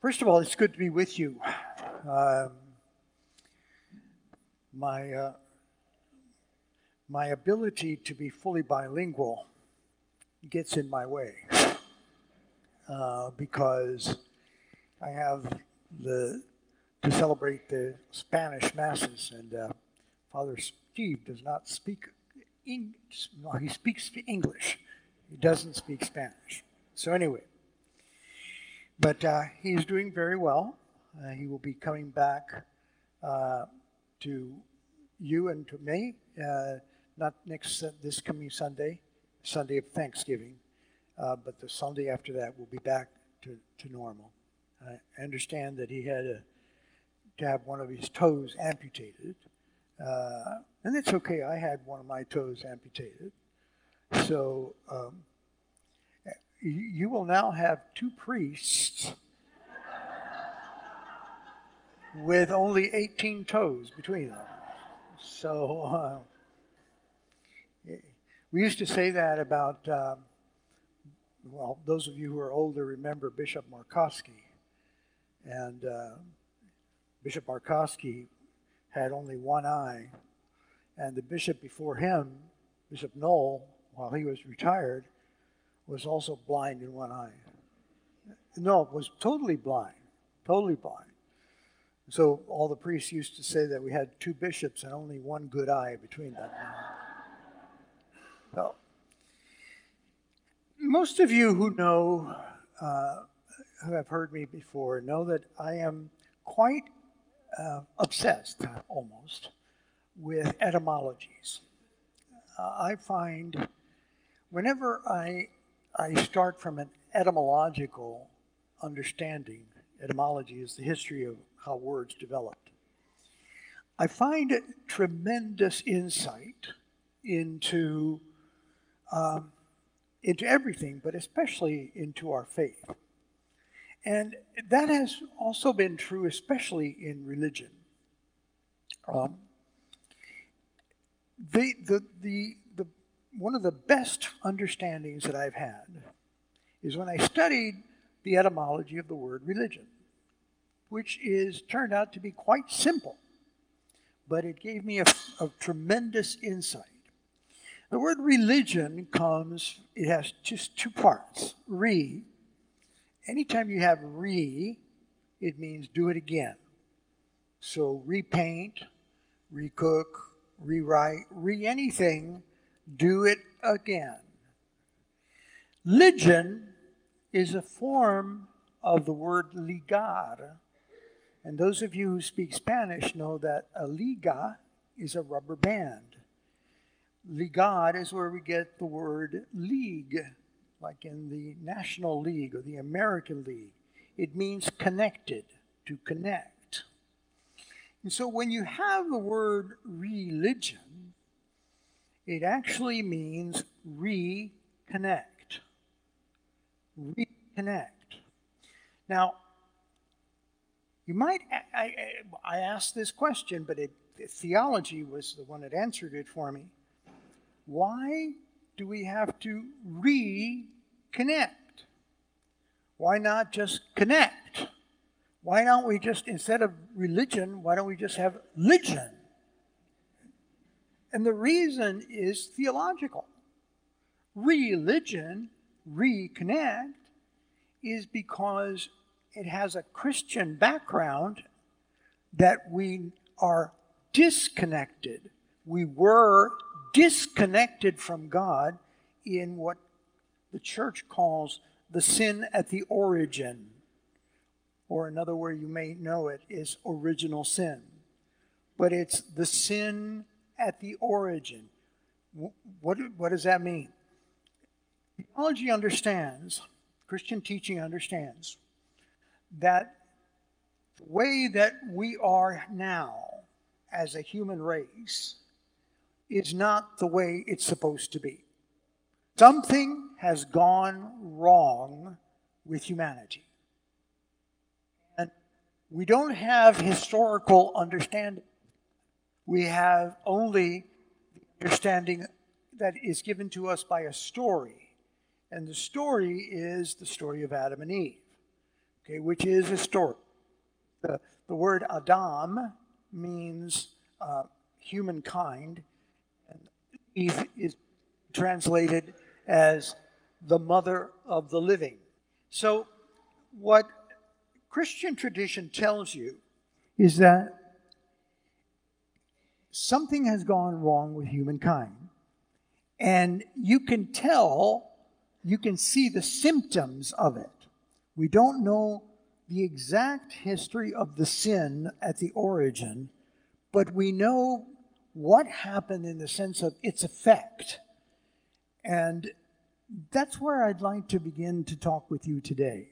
First of all, it's good to be with you. Um, my uh, my ability to be fully bilingual gets in my way uh, because I have the to celebrate the Spanish masses, and uh, Father Steve does not speak English. No, he speaks English. He doesn't speak Spanish. So anyway, but uh, he's doing very well. Uh, he will be coming back uh, to you and to me, uh, not next this coming Sunday, Sunday of Thanksgiving, uh, but the Sunday after that we'll be back to, to normal. I understand that he had a, to have one of his toes amputated, uh, and it's okay. I had one of my toes amputated, so. Um, you will now have two priests with only 18 toes between them. So uh, we used to say that about, um, well, those of you who are older remember Bishop Markowski. And uh, Bishop Markowski had only one eye. And the bishop before him, Bishop Knoll, while he was retired, was also blind in one eye. No, was totally blind, totally blind. So all the priests used to say that we had two bishops and only one good eye between them. Well, most of you who know, uh, who have heard me before, know that I am quite uh, obsessed, almost, with etymologies. Uh, I find whenever I I start from an etymological understanding. Etymology is the history of how words developed. I find tremendous insight into um, into everything, but especially into our faith. And that has also been true, especially in religion. Um, the, the, the, one of the best understandings that I've had is when I studied the etymology of the word religion, which is turned out to be quite simple, but it gave me a, a tremendous insight. The word religion comes, it has just two parts. Re, anytime you have re, it means do it again. So repaint, recook, rewrite, re anything do it again. Ligen is a form of the word ligar. And those of you who speak Spanish know that a liga is a rubber band. Ligar is where we get the word league, like in the National League or the American League. It means connected, to connect. And so when you have the word religion, it actually means reconnect. Reconnect. Now, you might, I, I asked this question, but it, theology was the one that answered it for me. Why do we have to reconnect? Why not just connect? Why don't we just, instead of religion, why don't we just have religion? And the reason is theological. Religion, reconnect, is because it has a Christian background that we are disconnected. We were disconnected from God in what the church calls the sin at the origin. Or another way you may know it is original sin. But it's the sin at the origin. What, what does that mean? Theology understands, Christian teaching understands, that the way that we are now as a human race is not the way it's supposed to be. Something has gone wrong with humanity. And we don't have historical understanding we have only the understanding that is given to us by a story. And the story is the story of Adam and Eve. okay, which is historic. The, the word Adam means uh, humankind, and Eve is translated as the mother of the living. So, what Christian tradition tells you is that something has gone wrong with humankind. And you can tell, you can see the symptoms of it. We don't know the exact history of the sin at the origin, but we know what happened in the sense of its effect. And that's where I'd like to begin to talk with you today.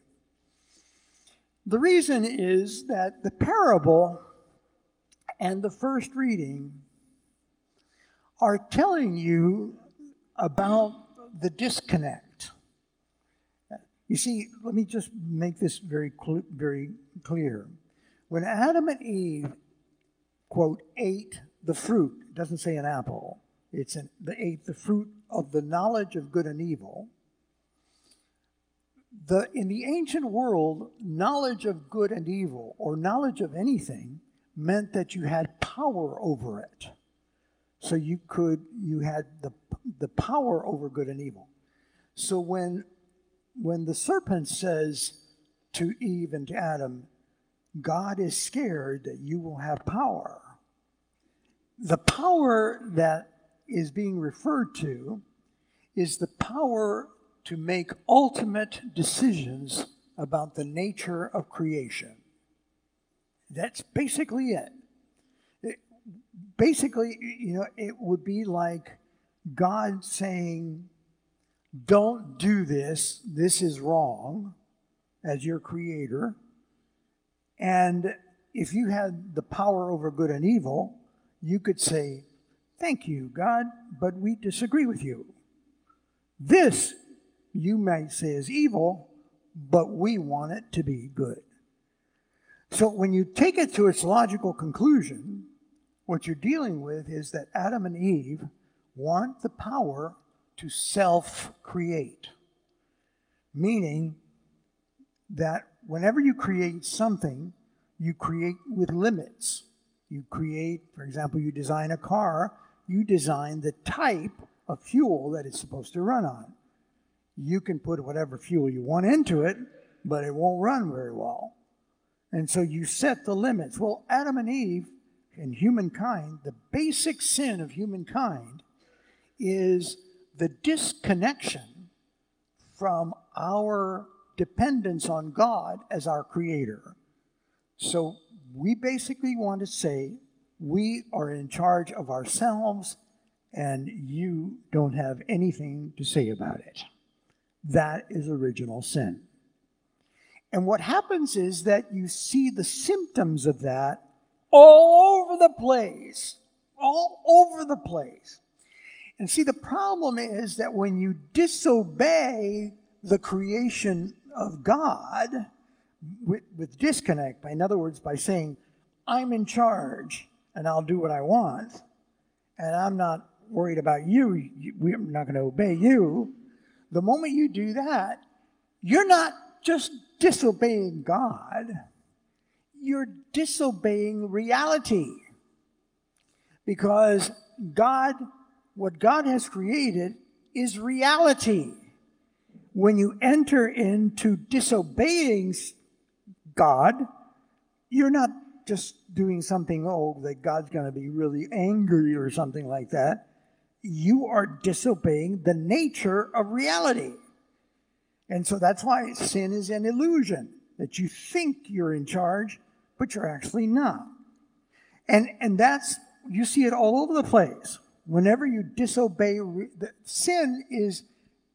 The reason is that the parable and the first reading are telling you about the disconnect. You see, let me just make this very, cl- very clear. When Adam and Eve, quote, ate the fruit, it doesn't say an apple, it's an, they ate the fruit of the knowledge of good and evil. The, in the ancient world, knowledge of good and evil, or knowledge of anything, meant that you had power over it. So you could, you had the, the power over good and evil. So when, when the serpent says to Eve and to Adam, God is scared that you will have power, the power that is being referred to is the power to make ultimate decisions about the nature of creation. That's basically it. it. Basically, you know, it would be like God saying, Don't do this, this is wrong, as your creator. And if you had the power over good and evil, you could say, Thank you, God, but we disagree with you. This, you might say, is evil, but we want it to be good. So when you take it to its logical conclusion, what you're dealing with is that Adam and Eve want the power to self create. Meaning that whenever you create something, you create with limits. You create, for example, you design a car, you design the type of fuel that it's supposed to run on. You can put whatever fuel you want into it, but it won't run very well. And so you set the limits. Well, Adam and Eve and humankind, the basic sin of humankind is the disconnection from our dependence on God as our creator. So we basically want to say we are in charge of ourselves and you don't have anything to say about it. That is original sin. And what happens is that you see the symptoms of that all over the place. All over the place. And see, the problem is that when you disobey the creation of God with, with disconnect, in other words, by saying, I'm in charge and I'll do what I want, and I'm not worried about you, we're not going to obey you. The moment you do that, you're not just disobeying God, you're disobeying reality. Because God, what God has created is reality. When you enter into disobeying God, you're not just doing something, oh, that God's going to be really angry or something like that. You are disobeying the nature of reality. And so that's why sin is an illusion that you think you're in charge, but you're actually not. And, and that's, you see it all over the place. Whenever you disobey, sin is,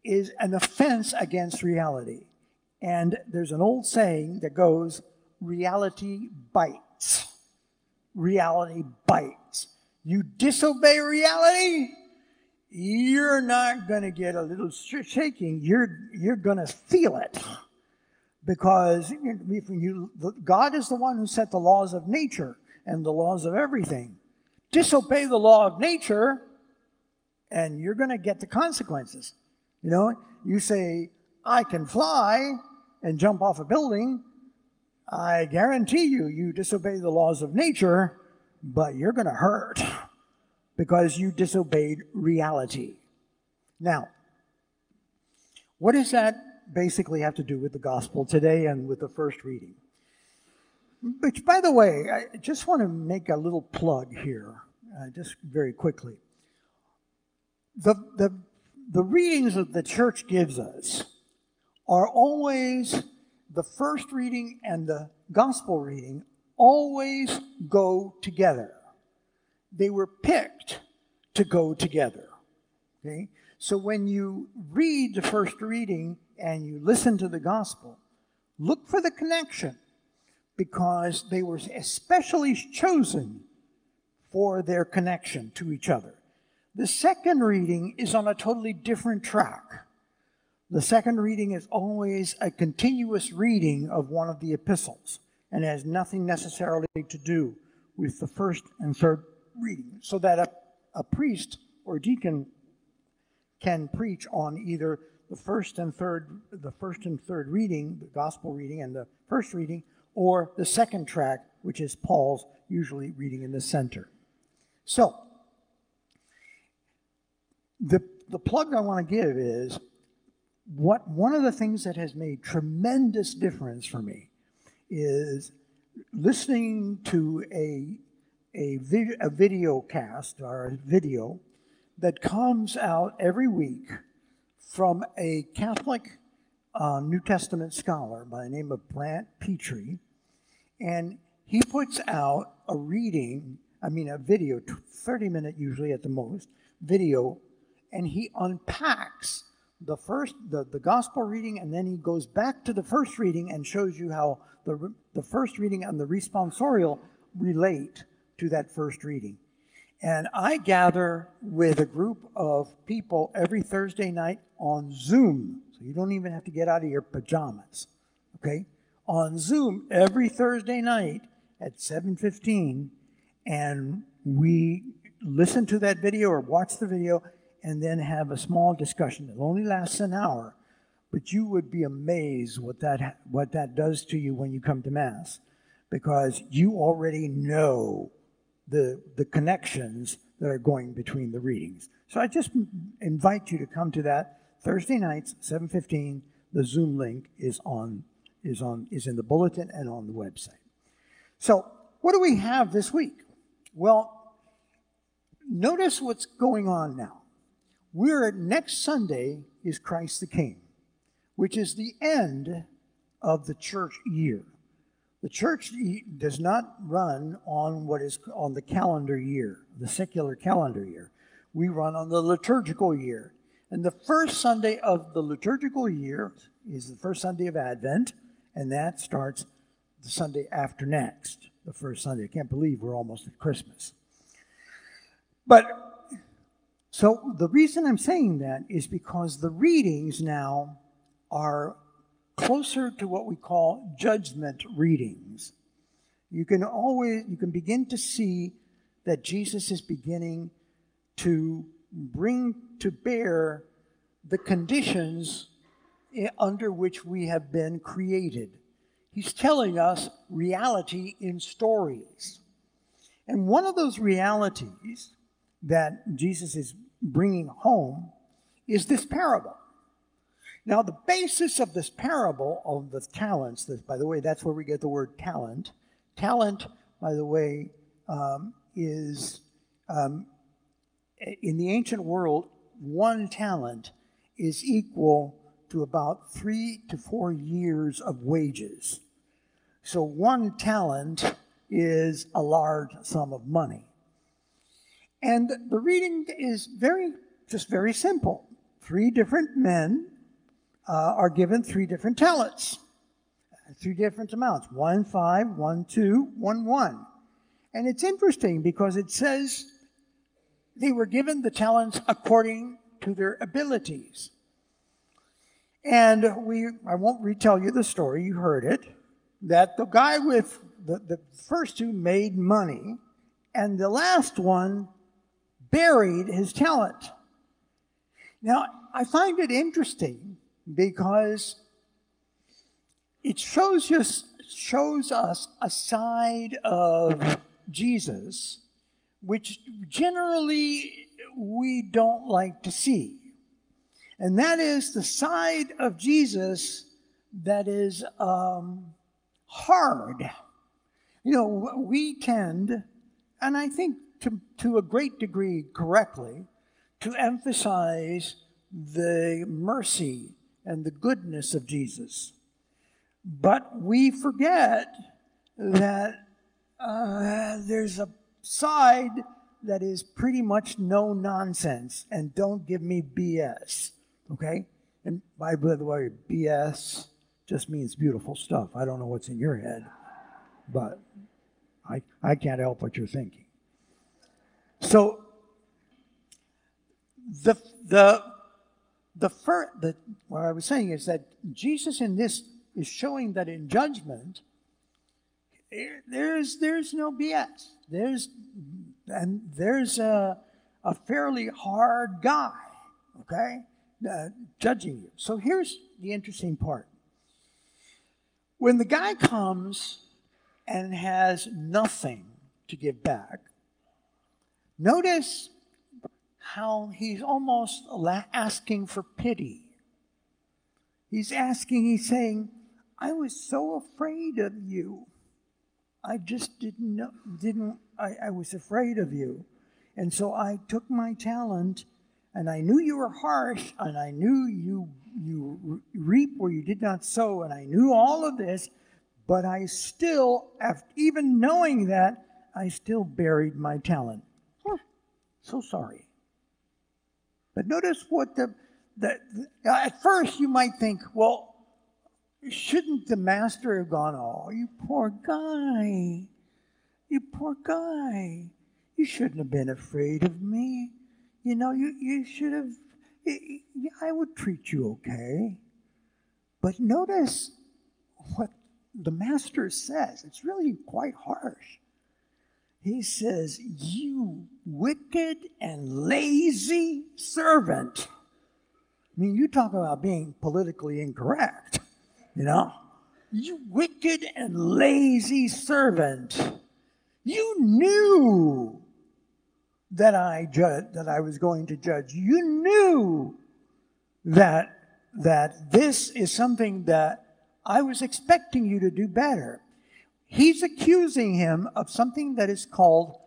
is an offense against reality. And there's an old saying that goes, reality bites. Reality bites. You disobey reality, you're not going to get a little shaking. You're, you're going to feel it. Because you, God is the one who set the laws of nature and the laws of everything. Disobey the law of nature, and you're going to get the consequences. You know, you say, I can fly and jump off a building, I guarantee you, you disobey the laws of nature, but you're going to hurt because you disobeyed reality. Now, what does that basically have to do with the gospel today and with the first reading? Which, by the way, I just want to make a little plug here, uh, just very quickly. The, the, the readings that the church gives us are always the first reading and the gospel reading always go together. They were picked to go together. Okay? So when you read the first reading and you listen to the gospel, look for the connection because they were especially chosen for their connection to each other. The second reading is on a totally different track. The second reading is always a continuous reading of one of the epistles and has nothing necessarily to do with the first and third reading, so that a, a priest or deacon can preach on either the first and third the first and third reading, the gospel reading and the first reading, or the second track, which is Paul's usually reading in the center. So, the, the plug I want to give is what one of the things that has made tremendous difference for me is listening to a, a, vid, a video cast or a video that comes out every week from a Catholic uh, New Testament scholar by the name of Brant Pitre. And he puts out a reading, I mean, a video, 30 minute usually at the most, video, and he unpacks the first, the, the gospel reading, and then he goes back to the first reading and shows you how the, the first reading and the responsorial relate to that first reading. And I gather with a group of people every Thursday night on Zoom. So you don't even have to get out of your pajamas. Okay? On Zoom every Thursday night at 7:15 and we listen to that video or watch the video and then have a small discussion. It only lasts an hour, but you would be amazed what that what that does to you when you come to mass because you already know the, the connections that are going between the readings. So I just invite you to come to that Thursday nights, 7:15. The Zoom link is on is on is in the bulletin and on the website. So, what do we have this week? Well, notice what's going on now. We're next Sunday is Christ the King, which is the end of the church year. The church does not run on what is on the calendar year, the secular calendar year. We run on the liturgical year. And the first Sunday of the liturgical year is the first Sunday of Advent, and that starts the Sunday after next, the first Sunday. I can't believe we're almost at Christmas. But so the reason I'm saying that is because the readings now are closer to what we call judgment readings. You can always you can begin to see that Jesus is beginning to bring to bear the conditions under which we have been created. He's telling us reality in stories. And one of those realities that Jesus is bringing home is this parable. Now, the basis of this parable of the talents, this, by the way, that's where we get the word talent. Talent, by the way, um, is um, in the ancient world, one talent is equal to about three to four years of wages. So, one talent is a large sum of money. And the reading is very, just very simple. Three different men uh, are given three different talents, three different amounts one five, one two, one one. And it's interesting because it says they were given the talents according to their abilities. And we, I won't retell you the story, you heard it, that the guy with the, the first two made money, and the last one buried his talent. Now, I find it interesting because it shows us shows us a side of Jesus which generally we don't like to see. And that is the side of Jesus that is um, hard. You know, we tend, and I think to, to a great degree correctly, to emphasize the mercy and the goodness of Jesus. But we forget that uh, there's a side that is pretty much no nonsense and don't give me BS. Okay? And by the way, BS just means beautiful stuff. I don't know what's in your head, but I, I can't help what you're thinking. So the the the first the what I was saying is that Jesus in this is showing that in judgment there's there's no BS. There's and there's a a fairly hard guy, okay, uh, judging you. So here's the interesting part. When the guy comes and has nothing to give back, notice how he's almost asking for pity. He's asking, he's saying, I was so afraid of you. I just didn't know, didn't, I, I was afraid of you. And so I took my talent and I knew you were harsh and I knew you, you reap where you did not sow and I knew all of this, but I still, after even knowing that, I still buried my talent. Huh, so sorry. But notice what the, the, the, uh, at first you might think, well, Shouldn't the master have gone, Oh, you poor guy, you poor guy, you shouldn't have been afraid of me. You know, you, you should have, I would treat you okay. But notice what the master says. It's really quite harsh. He says, You wicked and lazy servant. I mean, you talk about being politically incorrect. You know, you wicked and lazy servant. You knew that I ju- that I was going to judge. You knew that that this is something that I was expecting you to do better. He's accusing him of something that is called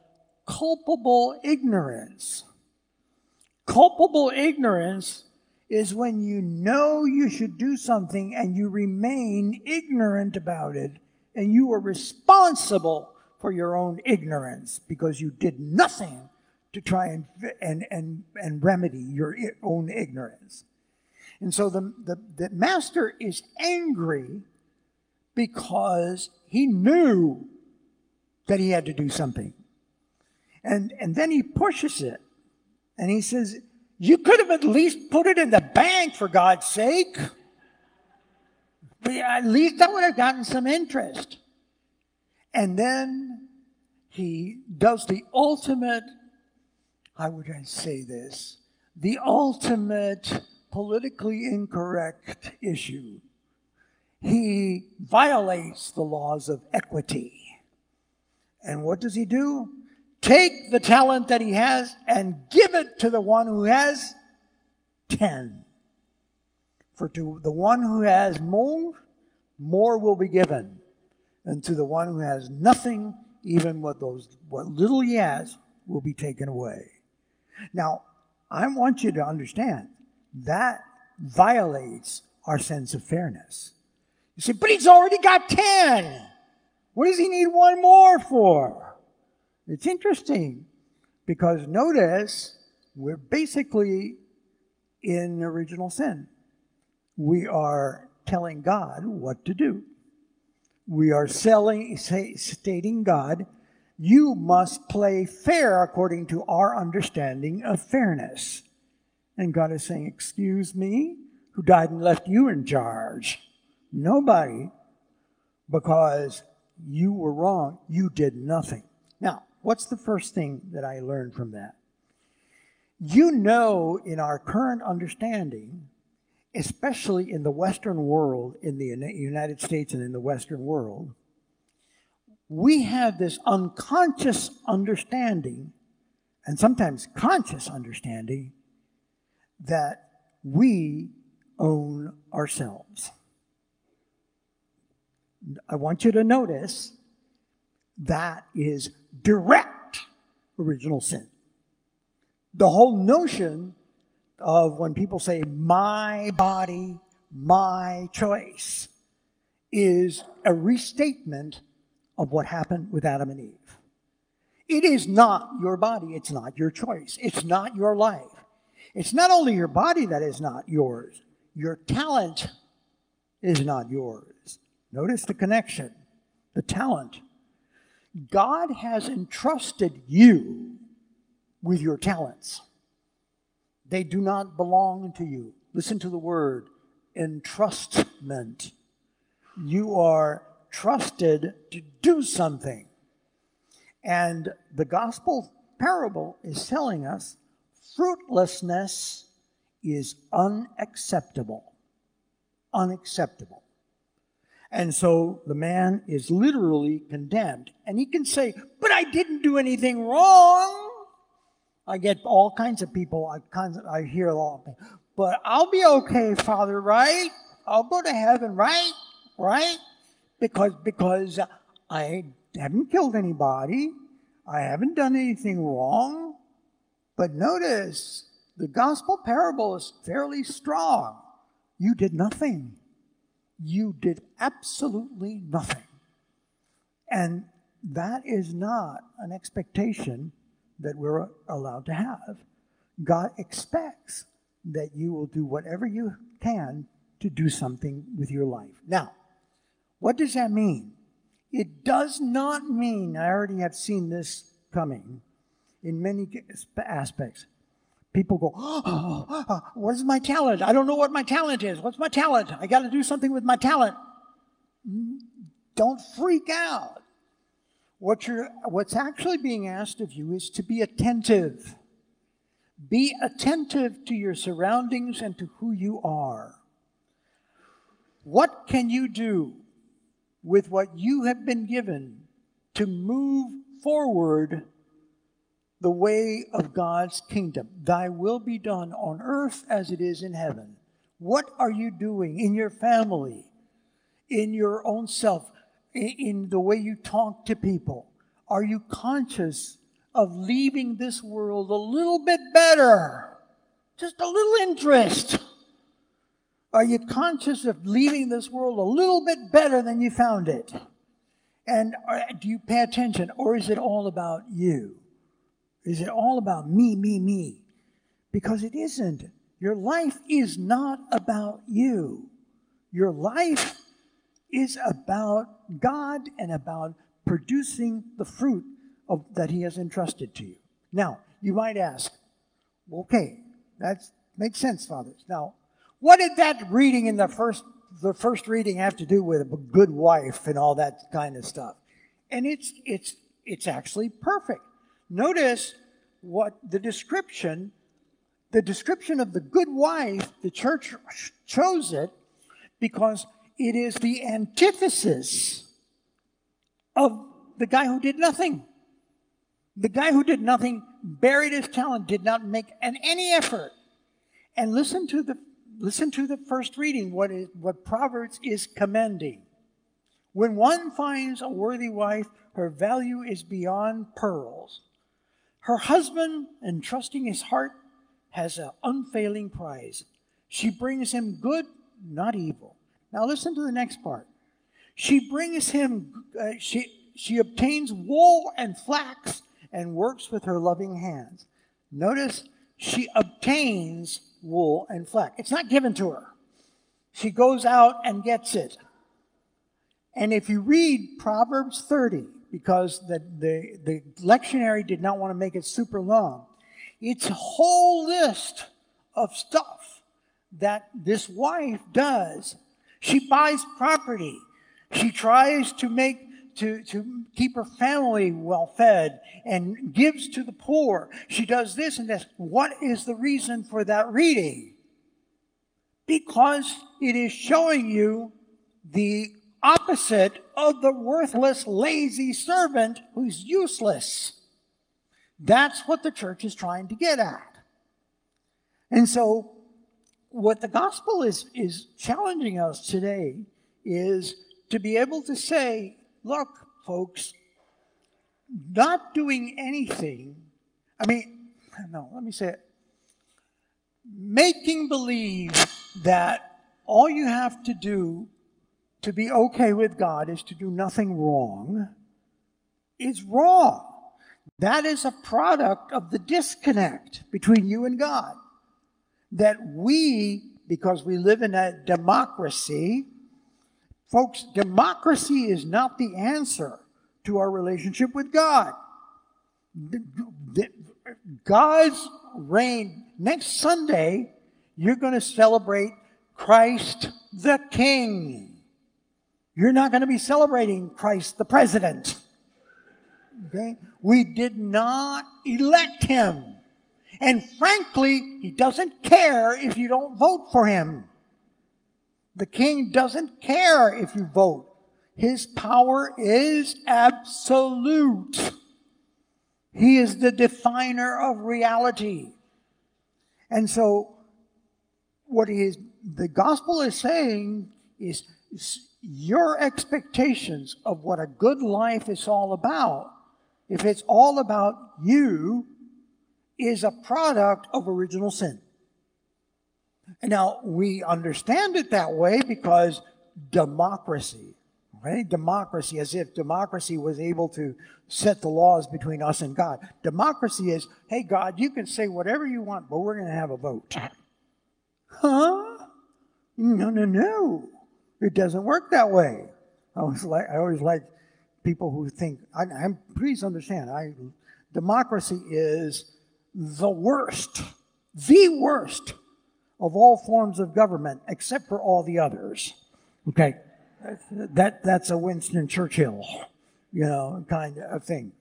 culpable ignorance. Culpable ignorance is when you know you should do something and you remain ignorant about it, and you are responsible for your own ignorance because you did nothing to try and, and, and, and remedy your own ignorance. And so the, the, the master is angry because he knew that he had to do something. And, and then he pushes it. And he says, you could have at least put it in the bank for God's sake. But at least I would have gotten some interest. And then he does the ultimate, how would I say this? The ultimate politically incorrect issue. He violates the laws of equity. And what does he do? take the talent that he has and give it to the one who has 10. For to the one who has more, more will be given. And to the one who has nothing, even what those what little he has will be taken away. Now, I want you to understand that violates our sense of fairness. You say, but he's already got 10. What does he need one more for? It's interesting because notice we're basically in original sin. We are telling God what to do. We are selling, say, stating God, you must play fair according to our understanding of fairness. And God is saying, Excuse me, who died and left you in charge? Nobody, because you were wrong. You did nothing. Now, What's the first thing that I learned from that? You know, in our current understanding, especially in the Western world, in the United States and in the Western world, we have this unconscious understanding, and sometimes conscious understanding, that we own ourselves. I want you to notice that is direct original sin. The whole notion of when people say, my body, my choice, is a restatement of what happened with Adam and Eve. It is not your body, it's not your choice, it's not your life. It's not only your body that is not yours, your talent is not yours. Notice the connection, the talent. God has entrusted you with your talents. They do not belong to you. Listen to the word entrustment. You are trusted to do something. And the gospel parable is telling us fruitlessness is unacceptable. Unacceptable. And so the man is literally condemned. And he can say, But I didn't do anything wrong. I get all kinds of people, I, kinds of, I hear a lot of things, But I'll be okay, Father, right? I'll go to heaven, right? Right? Because, because I haven't killed anybody. I haven't done anything wrong. But notice, the gospel parable is fairly strong. You did nothing you did absolutely nothing. And that is not an expectation that we're allowed to have. God expects that you will do whatever you can to do something with your life. Now, what does that mean? It does not mean, I already have seen this coming in many aspects people go, oh, uh, what is my talent? I don't know what my talent is. What's my talent? I got to do something with my talent. Mm-hmm. Don't freak out. What you're, what's actually being asked of you is to be attentive. Be attentive to your surroundings and to who you are. What can you do with what you have been given to move forward the way of God's kingdom. Thy will be done on earth as it is in heaven. What are you doing in your family, in your own self, in the way you talk to people? Are you conscious of leaving this world a little bit better? Just a little interest. Are you conscious of leaving this world a little bit better than you found it? And uh, do you pay attention, or is it all about you? Is it all about me, me, me? Because it isn't. Your life is not about you. Your life is about God and about producing the fruit of, that He has entrusted to you. Now, you might ask, okay, that makes sense, fathers. Now, what did that reading in the first the first reading have to do with a good wife and all that kind of stuff? And it's it's it's actually perfect. Notice what the description, the description of the good wife, the church chose it because it is the antithesis of the guy who did nothing. The guy who did nothing buried his talent, did not make an, any effort. And listen to the listen to the first reading, what is what Proverbs is commending. When one finds a worthy wife, her value is beyond pearls. Her husband, entrusting his heart, has an unfailing prize. She brings him good, not evil. Now listen to the next part. She brings him, uh, she, she obtains wool and flax and works with her loving hands. Notice she obtains wool and flax. It's not given to her. She goes out and gets it. And if you read Proverbs 30, because the, the, the lectionary did not want to make it super long. It's a whole list of stuff that this wife does. She buys property. She tries to make to, to keep her family well fed and gives to the poor. She does this and this. What is the reason for that reading? Because it is showing you the opposite of the worthless, lazy servant who's useless. That's what the church is trying to get at. And so, what the gospel is, is challenging us today is to be able to say, look, folks, not doing anything, I mean, no, let me say it. Making believe that all you have to do to be okay with God is to do nothing wrong is wrong. That is a product of the disconnect between you and God. That we, because we live in a democracy, folks, democracy is not the answer to our relationship with God. God's reign, next Sunday, you're going to celebrate Christ the King. You're not going to be celebrating Christ the President. Okay? We did not elect him. And frankly, he doesn't care if you don't vote for him. The king doesn't care if you vote. His power is absolute. He is the definer of reality. And so, what is the gospel is saying is your expectations of what a good life is all about, if it's all about you, is a product of original sin. And now we understand it that way because democracy, right? Democracy, as if democracy was able to set the laws between us and God. Democracy is, hey, God, you can say whatever you want, but we're going to have a vote. Uh-huh. Huh? No, no, no. It doesn't work that way. I was like, I always like people who think. I, am please understand. I democracy is the worst, the worst of all forms of government, except for all the others. Okay, that that's a Winston Churchill, you know, kind of thing.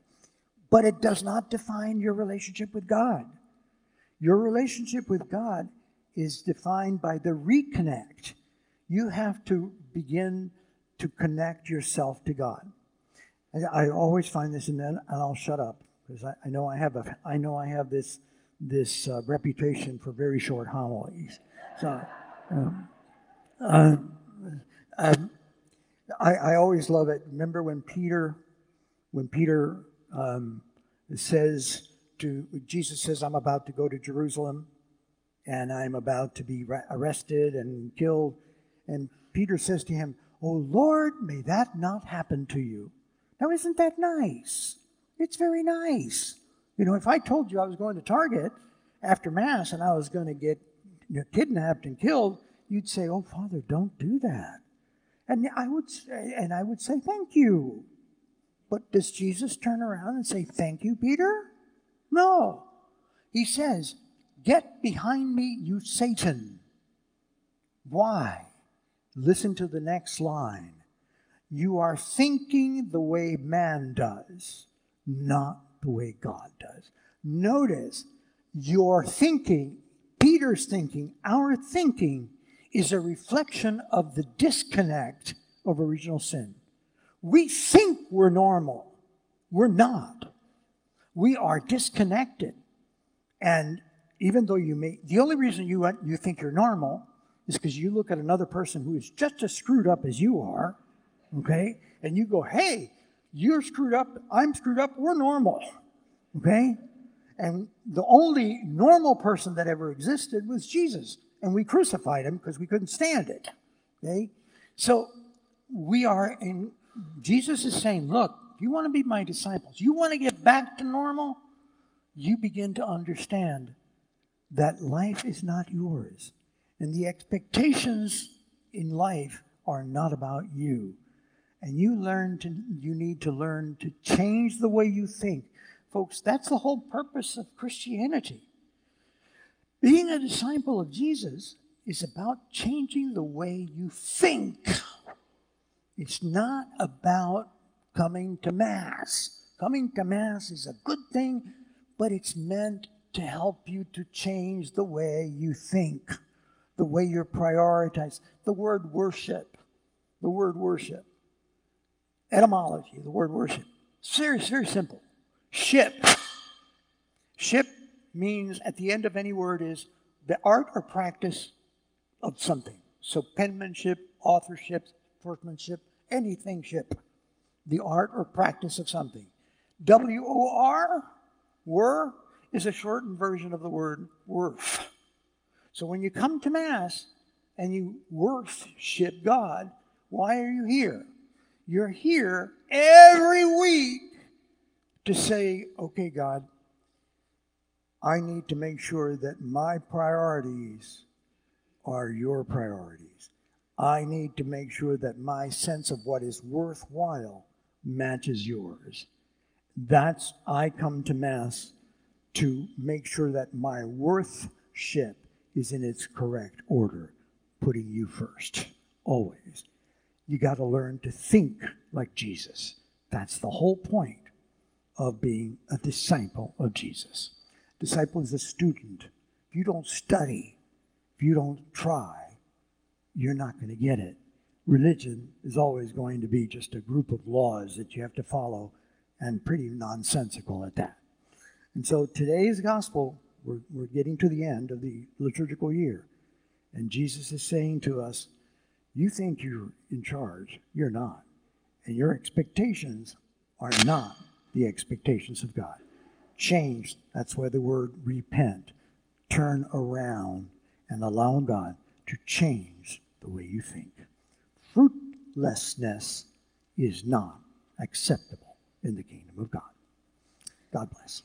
But it does not define your relationship with God. Your relationship with God is defined by the reconnect. You have to begin to connect yourself to God. And I always find this, and then and I'll shut up because I, I, know I have a I know I have this this uh, reputation for very short homilies. So, um, uh, um, I, I always love it. Remember when Peter when Peter um, says to Jesus says, "I'm about to go to Jerusalem." and I'm about to be arrested and killed. And Peter says to him, Oh Lord, may that not happen to you. Now, isn't that nice? It's very nice. You know, if I told you I was going to Target after Mass and I was going to get you know, kidnapped and killed, you'd say, Oh, Father, don't do that. And I would say, and I would say, Thank you. But does Jesus turn around and say, Thank you, Peter? No. He says, Get behind me, you Satan. Why? Listen to the next line. You are thinking the way man does, not the way God does. Notice your thinking, Peter's thinking, our thinking is a reflection of the disconnect of original sin. We think we're normal. We're not. We are disconnected. And even though you may, the only reason you, you think you're normal is because you look at another person who is just as screwed up as you are, okay? And you go, hey, you're screwed up, I'm screwed up, we're normal, okay? And the only normal person that ever existed was Jesus. And we crucified him because we couldn't stand it, okay? So we are in, Jesus is saying, look, you want to be my disciples, you want to get back to normal, you begin to understand that life is not yours. And the expectations in life are not about you. And you learn to you need to learn to change the way you think. Folks, that's the whole purpose of Christianity. Being a disciple of Jesus is about changing the way you think. It's not about coming to Mass. Coming to Mass is a good thing, but it's meant to help you to change the way you think, the way you're prioritized. The word worship, the word worship, etymology, the word worship. Very, very simple. Ship. Ship means at the end of any word is the art or practice of something. So penmanship, authorship, sportsmanship, anything ship. The art or practice of something. W O R, were, is a shortened version of the word worth. So when you come to Mass and you worship God, why are you here? You're here every week to say, okay, God, I need to make sure that my priorities are your priorities. I need to make sure that my sense of what is worthwhile matches yours. That's, I come to Mass to make sure that my worthship is in its correct order, putting you first, always. You got to learn to think like Jesus. That's the whole point of being a disciple of Jesus. Disciple is a student. If you don't study, if you don't try, you're not going to get it. Religion is always going to be just a group of laws that you have to follow, and pretty nonsensical at that. And so today's gospel, we're, we're getting to the end of the liturgical year. And Jesus is saying to us, You think you're in charge, you're not. And your expectations are not the expectations of God. Change, that's why the word repent, turn around and allow God to change the way you think. Fruitlessness is not acceptable in the kingdom of God. God bless.